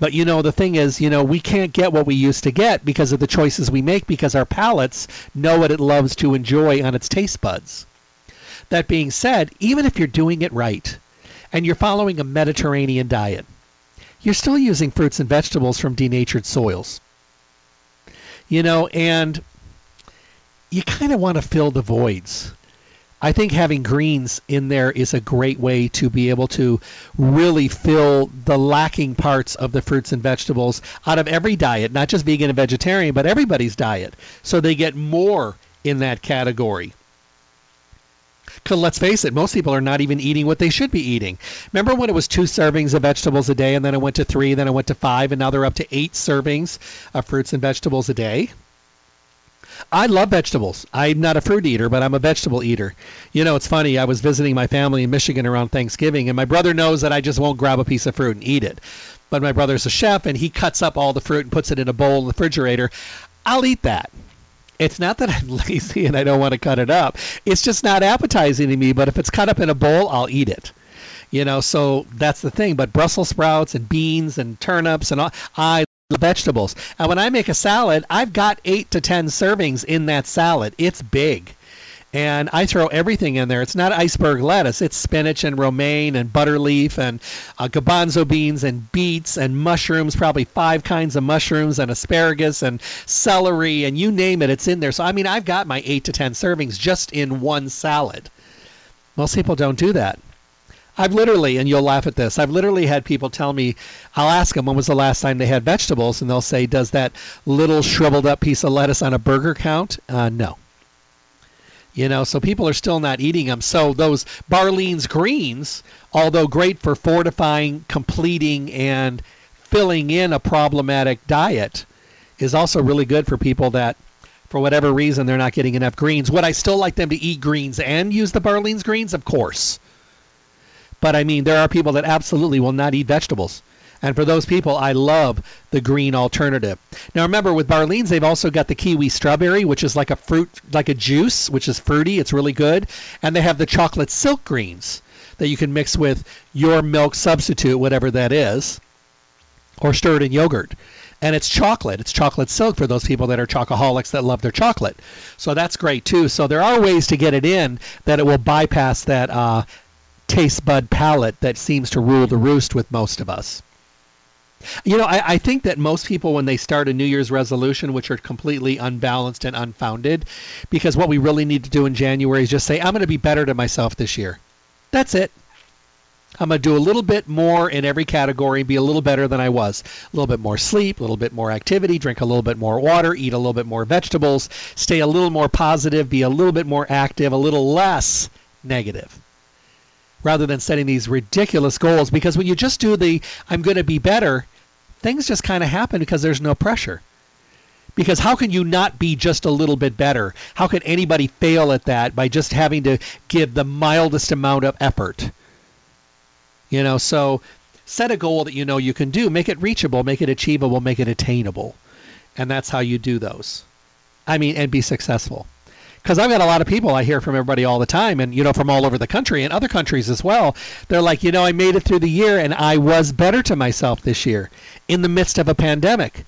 But you know, the thing is, you know, we can't get what we used to get because of the choices we make because our palates know what it loves to enjoy on its taste buds. That being said, even if you're doing it right and you're following a Mediterranean diet, you're still using fruits and vegetables from denatured soils. You know, and you kind of want to fill the voids. I think having greens in there is a great way to be able to really fill the lacking parts of the fruits and vegetables out of every diet, not just vegan and vegetarian, but everybody's diet. So they get more in that category. Because let's face it, most people are not even eating what they should be eating. Remember when it was two servings of vegetables a day, and then it went to three, then it went to five, and now they're up to eight servings of fruits and vegetables a day? I love vegetables. I'm not a fruit eater, but I'm a vegetable eater. You know, it's funny. I was visiting my family in Michigan around Thanksgiving, and my brother knows that I just won't grab a piece of fruit and eat it. But my brother's a chef, and he cuts up all the fruit and puts it in a bowl in the refrigerator. I'll eat that. It's not that I'm lazy and I don't want to cut it up. It's just not appetizing to me. But if it's cut up in a bowl, I'll eat it. You know, so that's the thing. But Brussels sprouts and beans and turnips and all, I vegetables. And when I make a salad, I've got eight to ten servings in that salad. It's big. And I throw everything in there. It's not iceberg lettuce. It's spinach and romaine and butter leaf and uh, garbanzo beans and beets and mushrooms, probably five kinds of mushrooms and asparagus and celery and you name it, it's in there. So, I mean, I've got my eight to ten servings just in one salad. Most people don't do that. I've literally, and you'll laugh at this, I've literally had people tell me, I'll ask them when was the last time they had vegetables, and they'll say, Does that little shriveled up piece of lettuce on a burger count? Uh, no. You know, so people are still not eating them. So those Barlean's greens, although great for fortifying, completing, and filling in a problematic diet, is also really good for people that, for whatever reason, they're not getting enough greens. Would I still like them to eat greens and use the Barlean's greens? Of course. But I mean, there are people that absolutely will not eat vegetables. And for those people, I love the green alternative. Now remember, with Barlean's, they've also got the kiwi strawberry, which is like a fruit, like a juice, which is fruity. It's really good. And they have the chocolate silk greens that you can mix with your milk substitute, whatever that is, or stir it in yogurt. And it's chocolate. It's chocolate silk for those people that are chocoholics that love their chocolate. So that's great too. So there are ways to get it in that it will bypass that uh, taste bud palate that seems to rule the roost with most of us. You know, I, I, think that most people, when they start a New Year's resolution, which are completely unbalanced and unfounded, because what we really need to do in January is just say, I'm going to be better to myself this year. That's it. I'm going to do a little bit more in every category, be a little better than I was. A little bit more sleep, a little bit more activity, drink a little bit more water, eat a little bit more vegetables, stay a little more positive, be a little bit more active, a little less negative rather than setting these ridiculous goals because when you just do the I'm going to be better, things just kind of happen because there's no pressure. Because how can you not be just a little bit better? How can anybody fail at that by just having to give the mildest amount of effort? You know, so set a goal that you know you can do, make it reachable, make it achievable, make it attainable. And that's how you do those. I mean, and be successful because I've got a lot of people I hear from everybody all the time, and you know from all over the country and other countries as well. They're like, you know, I made it through the year, and I was better to myself this year in the midst of a pandemic.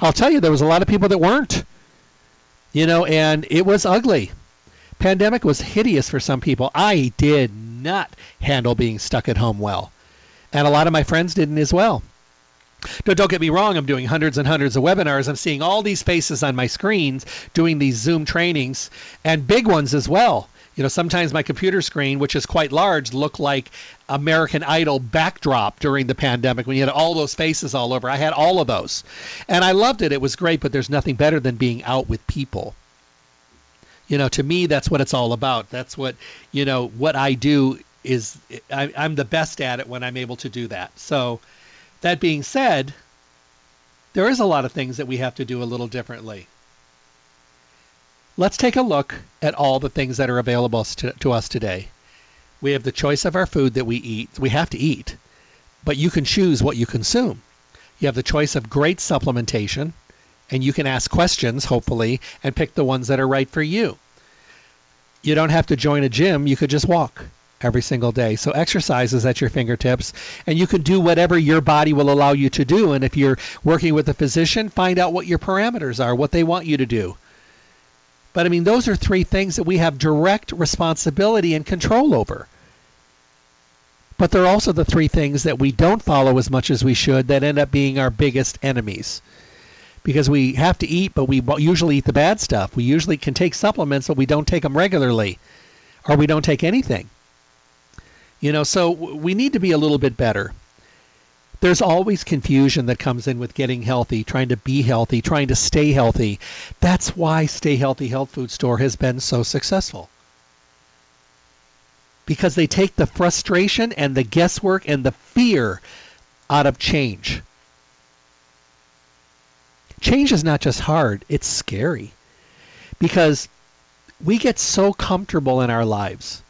I'll tell you, there was a lot of people that weren't. You know, and it was ugly. Pandemic was hideous for some people. I did not handle being stuck at home well, and a lot of my friends didn't as well. Don't get me wrong, I'm doing hundreds and hundreds of webinars. I'm seeing all these faces on my screens doing these Zoom trainings and big ones as well. You know, sometimes my computer screen, which is quite large, looked like American Idol backdrop during the pandemic when you had all those faces all over. I had all of those. And I loved it. It was great, but there's nothing better than being out with people. You know, to me, that's what it's all about. That's what, you know, what I do is I, I'm the best at it when I'm able to do that. So, that being said, there is a lot of things that we have to do a little differently. Let's take a look at all the things that are available to, to, us today. We have the choice of our food that we eat. We have to eat, but you can choose what you consume. You have the choice of great supplementation, and you can ask questions, hopefully, and pick the ones that are right for you. You don't have to join a gym, you could just walk every single day. So exercise is at your fingertips, and you can do whatever your body will allow you to do. And if you're working with a physician, find out what your parameters are, what they want you to do. But I mean, those are three things that we have direct responsibility and control over. But they're also the three things that we don't follow as much as we should that end up being our biggest enemies. Because we have to eat, but we usually eat the bad stuff. We usually can take supplements, but we don't take them regularly, or we don't take anything. You know, so we need to be a little bit better. There's always confusion that comes in with getting healthy, trying to be healthy, trying to stay healthy. That's why Stay Healthy Health Food Store has been so successful. Because they take the frustration and the guesswork and the fear out of change. Change is not just hard, it's scary. Because we get so comfortable in our lives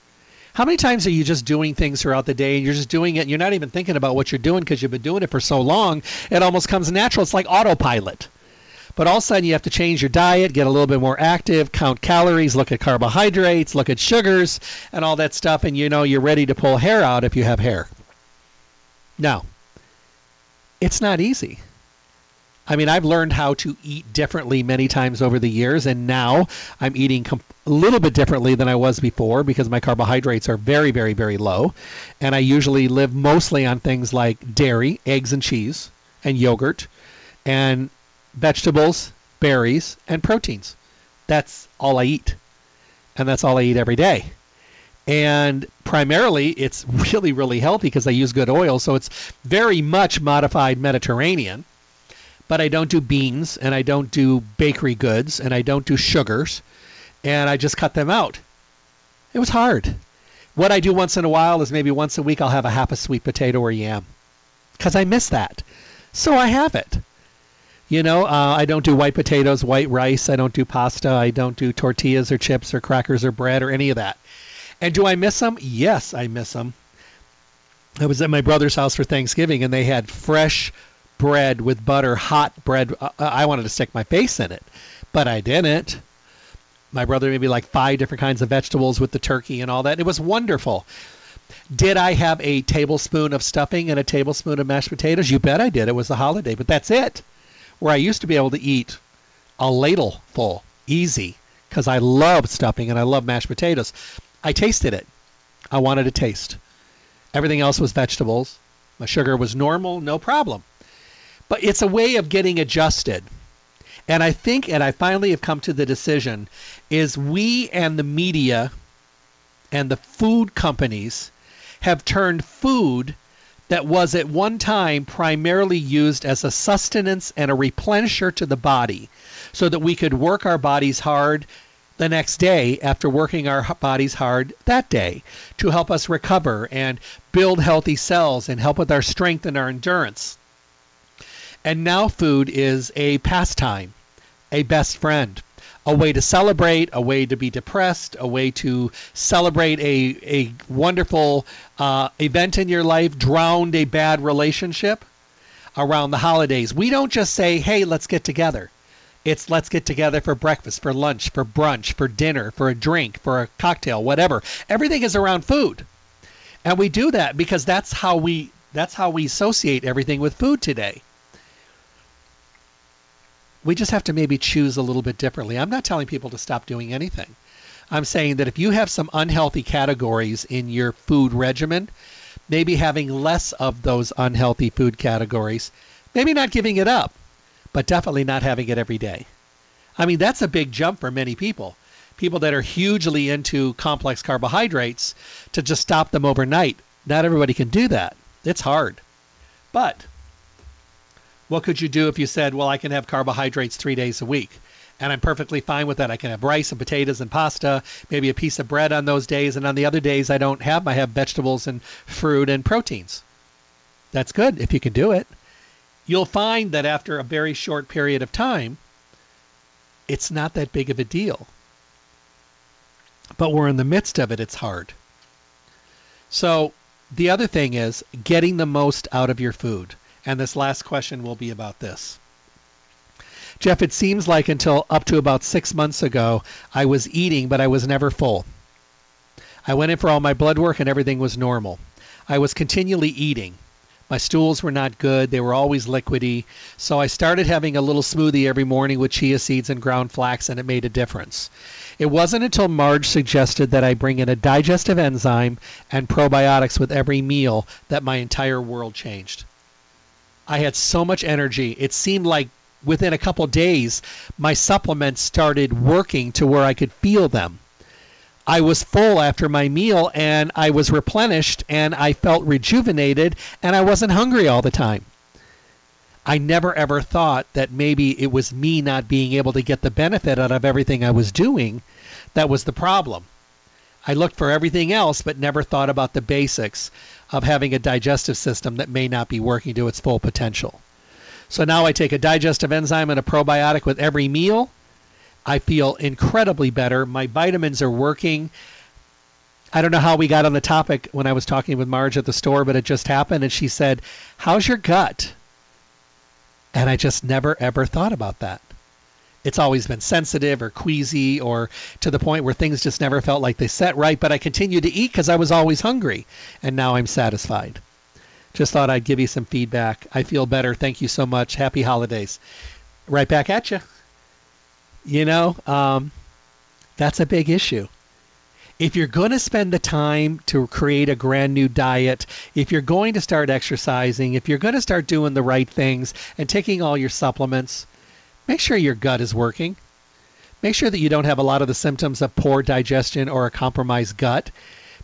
how many times are you just doing things throughout the day and you're just doing it and you're not even thinking about what you're doing because you've been doing it for so long, it almost comes natural. It's like autopilot. But all of a sudden you have to change your diet, get a little bit more active, count calories, look at carbohydrates, look at sugars, and all that stuff, and you know you're ready to pull hair out if you have hair. Now, it's not easy. I mean, I've learned how to eat differently many times over the years, and now I'm eating com- a little bit differently than I was before because my carbohydrates are very, very, very low. And I usually live mostly on things like dairy, eggs, and cheese, and yogurt, and vegetables, berries, and proteins. That's all I eat. And that's all I eat every day. And primarily, it's really, really healthy because I use good oil. So it's very much modified Mediterranean but I don't do beans and I don't do bakery goods and I don't do sugars and I just cut them out. It was hard. What I do once in a while is maybe once a week I'll have a half a sweet potato or yam because I miss that. So I have it. You know, uh, I don't do white potatoes, white rice. I don't do pasta. I don't do tortillas or chips or crackers or bread or any of that. And do I miss them? Yes, I miss them. I was at my brother's house for Thanksgiving and they had fresh bread with butter, hot bread. Uh, I wanted to stick my face in it, but I didn't. My brother made me like five different kinds of vegetables with the turkey and all that. It was wonderful. Did I have a tablespoon of stuffing and a tablespoon of mashed potatoes? You bet I did. It was the holiday, but that's it. Where I used to be able to eat a ladle full, easy, because I love stuffing and I love mashed potatoes. I tasted it. I wanted a taste. Everything else was vegetables. My sugar was normal, no problem. But it's a way of getting adjusted. And I think, and I finally have come to the decision, is we and the media and the food companies have turned food that was at one time primarily used as a sustenance and a replenisher to the body so that we could work our bodies hard the next day after working our bodies hard that day to help us recover and build healthy cells and help with our strength and our endurance. And now food is a pastime, a best friend, a way to celebrate, a way to be depressed, a way to celebrate a, a wonderful uh, event in your life, drowned a bad relationship around the holidays. We don't just say, hey, let's get together. It's let's get together for breakfast, for lunch, for brunch, for dinner, for a drink, for a cocktail, whatever. Everything is around food. And we do that because that's how we that's how we associate everything with food today we just have to maybe choose a little bit differently. I'm not telling people to stop doing anything. I'm saying that if you have some unhealthy categories in your food regimen, maybe having less of those unhealthy food categories, maybe not giving it up, but definitely not having it every day. I mean, that's a big jump for many people. People that are hugely into complex carbohydrates to just stop them overnight. Not everybody can do that. It's hard. But what could you do if you said, well, I can have carbohydrates three days a week? And I'm perfectly fine with that. I can have rice and potatoes and pasta, maybe a piece of bread on those days. And on the other days, I don't have, I have vegetables and fruit and proteins. That's good if you can do it. You'll find that after a very short period of time, it's not that big of a deal. But we're in the midst of it, it's hard. So the other thing is getting the most out of your food. And this last question will be about this. Jeff, it seems like until up to about six months ago, I was eating, but I was never full. I went in for all my blood work and everything was normal. I was continually eating. My stools were not good. They were always liquidy. So I started having a little smoothie every morning with chia seeds and ground flax, and it made a difference. It wasn't until Marge suggested that I bring in a digestive enzyme and probiotics with every meal that my entire world changed. I had so much energy. It seemed like within a couple days, my supplements started working to where I could feel them. I was full after my meal and I was replenished and I felt rejuvenated and I wasn't hungry all the time. I never ever thought that maybe it was me not being able to get the benefit out of everything I was doing that was the problem. I looked for everything else but never thought about the basics of having a digestive system that may not be working to its full potential. So now I take a digestive enzyme and a probiotic with every meal. I feel incredibly better. My vitamins are working. I don't know how we got on the topic when I was talking with Marge at the store, but it just happened. And she said, How's your gut? And I just never, ever thought about that it's always been sensitive or queasy or to the point where things just never felt like they set right. But I continued to eat because I was always hungry, and now I'm satisfied. Just thought I'd give you some feedback. I feel better. Thank you so much. Happy holidays. Right back at you. You know, um, that's a big issue. If you're going to spend the time to create a grand new diet, if you're going to start exercising, if you're going to start doing the right things and taking all your supplements, make sure your gut is working. Make sure that you don't have a lot of the symptoms of poor digestion or a compromised gut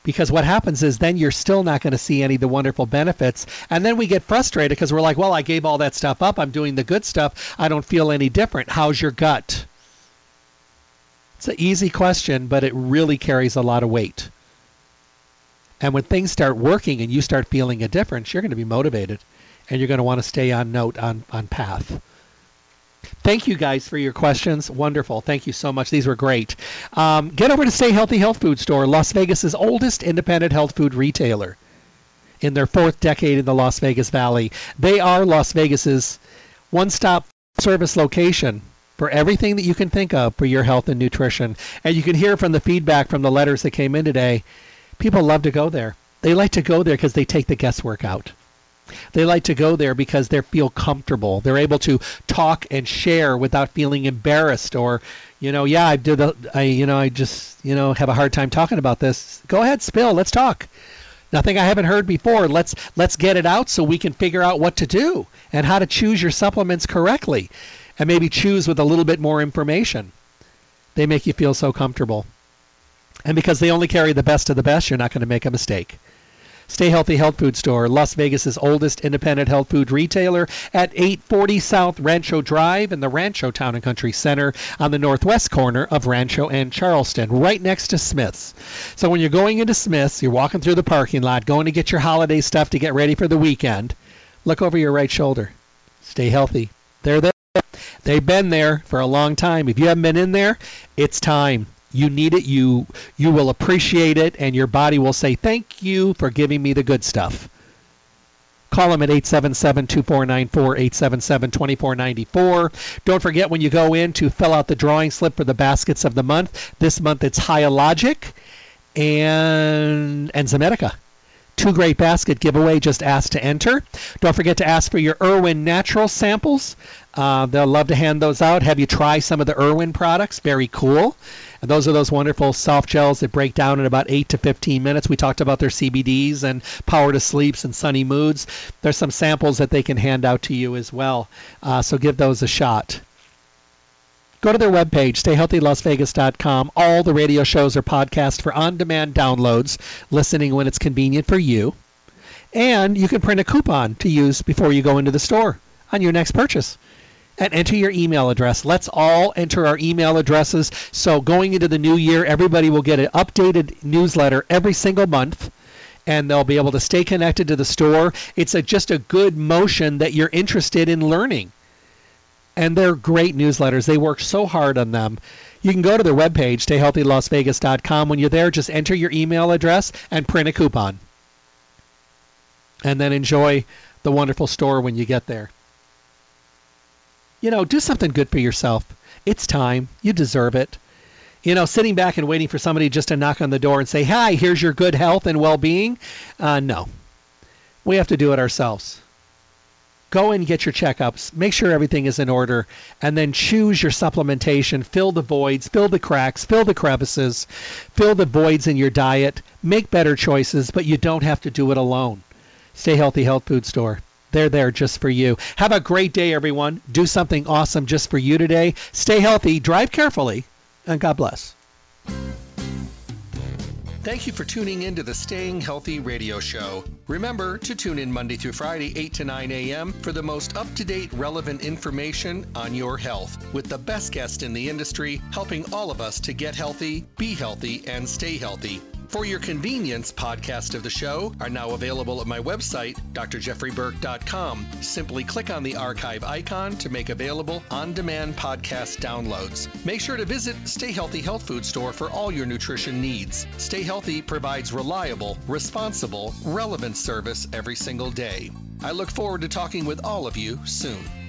because what happens is then you're still not going to see any of the wonderful benefits and then we get frustrated because we're like well i gave all that stuff up. I'm doing the good stuff. I don't feel any different. How's your gut? It's an easy question but it really carries a lot of weight. And when things start working and you start feeling a difference you're going to be motivated and you're going to want to stay on note on, on path Thank you guys for your questions. Wonderful. Thank you so much. These were great. Um, get over to Stay Healthy Health Food Store, Las Vegas's oldest independent health food retailer in their fourth decade in the Las Vegas Valley. They are Las Vegas's one-stop service location for everything that you can think of for your health and nutrition. And you can hear from the feedback from the letters that came in today. People love to go there. They like to go there because they take the guesswork out. They like to go there because they feel comfortable. They're able to talk and share without feeling embarrassed or, you know, yeah, I did I, you know, I just, you know, have a hard time talking about this. Go ahead, spill. Let's talk. Nothing I haven't heard before. Let's let's get it out so we can figure out what to do and how to choose your supplements correctly, and maybe choose with a little bit more information. They make you feel so comfortable. And because they only carry the best of the best, you're not going to make a mistake. Stay Healthy Health Food Store, Las Vegas's oldest independent health food retailer at 840 South Rancho Drive in the Rancho Town and Country Center on the northwest corner of Rancho and Charleston, right next to Smith's. So when you're going into Smith's, you're walking through the parking lot, going to get your holiday stuff to get ready for the weekend, look over your right shoulder. Stay healthy. They're there. They've been there for a long time. If you haven't been in there, it's time. You need it. You you will appreciate it, and your body will say thank you for giving me the good stuff. Call them at 877-2494, 877-2494. Don't forget when you go in to fill out the drawing slip for the baskets of the month. This month it's Hyalogic and and Enzymedica. Two great basket giveaway. Just ask to enter. Don't forget to ask for your Irwin Natural samples. Uh, they'll love to hand those out. Have you try some of the Irwin products? Very cool. And those are those wonderful soft gels that break down in about 8 to 15 minutes. We talked about their CBDs and Power to Sleeps and Sunny Moods. There's some samples that they can hand out to you as well. Uh, so give those a shot. Go to their webpage, stayhealthylasvegas.com. All the radio shows are podcast for on demand downloads, listening when it's convenient for you. And you can print a coupon to use before you go into the store on your next purchase and enter your email address. Let's all enter our email addresses. So going into the new year, everybody will get an updated newsletter every single month and they'll be able to stay connected to the store. It's a, just a good motion that you're interested in learning. And they're great newsletters. They work so hard on them. You can go to their webpage, stayhealthylasvegas.com. When you're there, just enter your email address and print a coupon. And then enjoy the wonderful store when you get there you know, do something good for yourself. It's time. You deserve it. You know, sitting back and waiting for somebody just to knock on the door and say, "Hi, here's your good health and well-being." Uh, no, we have to do it ourselves. Go and get your checkups. Make sure everything is in order, and then choose your supplementation. Fill the voids, fill the cracks, fill the crevices, fill the voids in your diet. Make better choices, but you don't have to do it alone. Stay Healthy Health Food Store. They're there just for you. Have a great day, everyone. Do something awesome just for you today. Stay healthy, drive carefully, and God bless. Thank you for tuning in to the Staying Healthy radio show. Remember to tune in Monday through Friday, 8 to 9 a.m., for the most up to date, relevant information on your health with the best guest in the industry, helping all of us to get healthy, be healthy, and stay healthy. For your convenience, podcasts of the show are now available at my website, drjeffreyburke.com. Simply click on the archive icon to make available on demand podcast downloads. Make sure to visit Stay Healthy Health Food Store for all your nutrition needs. Stay Healthy provides reliable, responsible, relevant service every single day. I look forward to talking with all of you soon.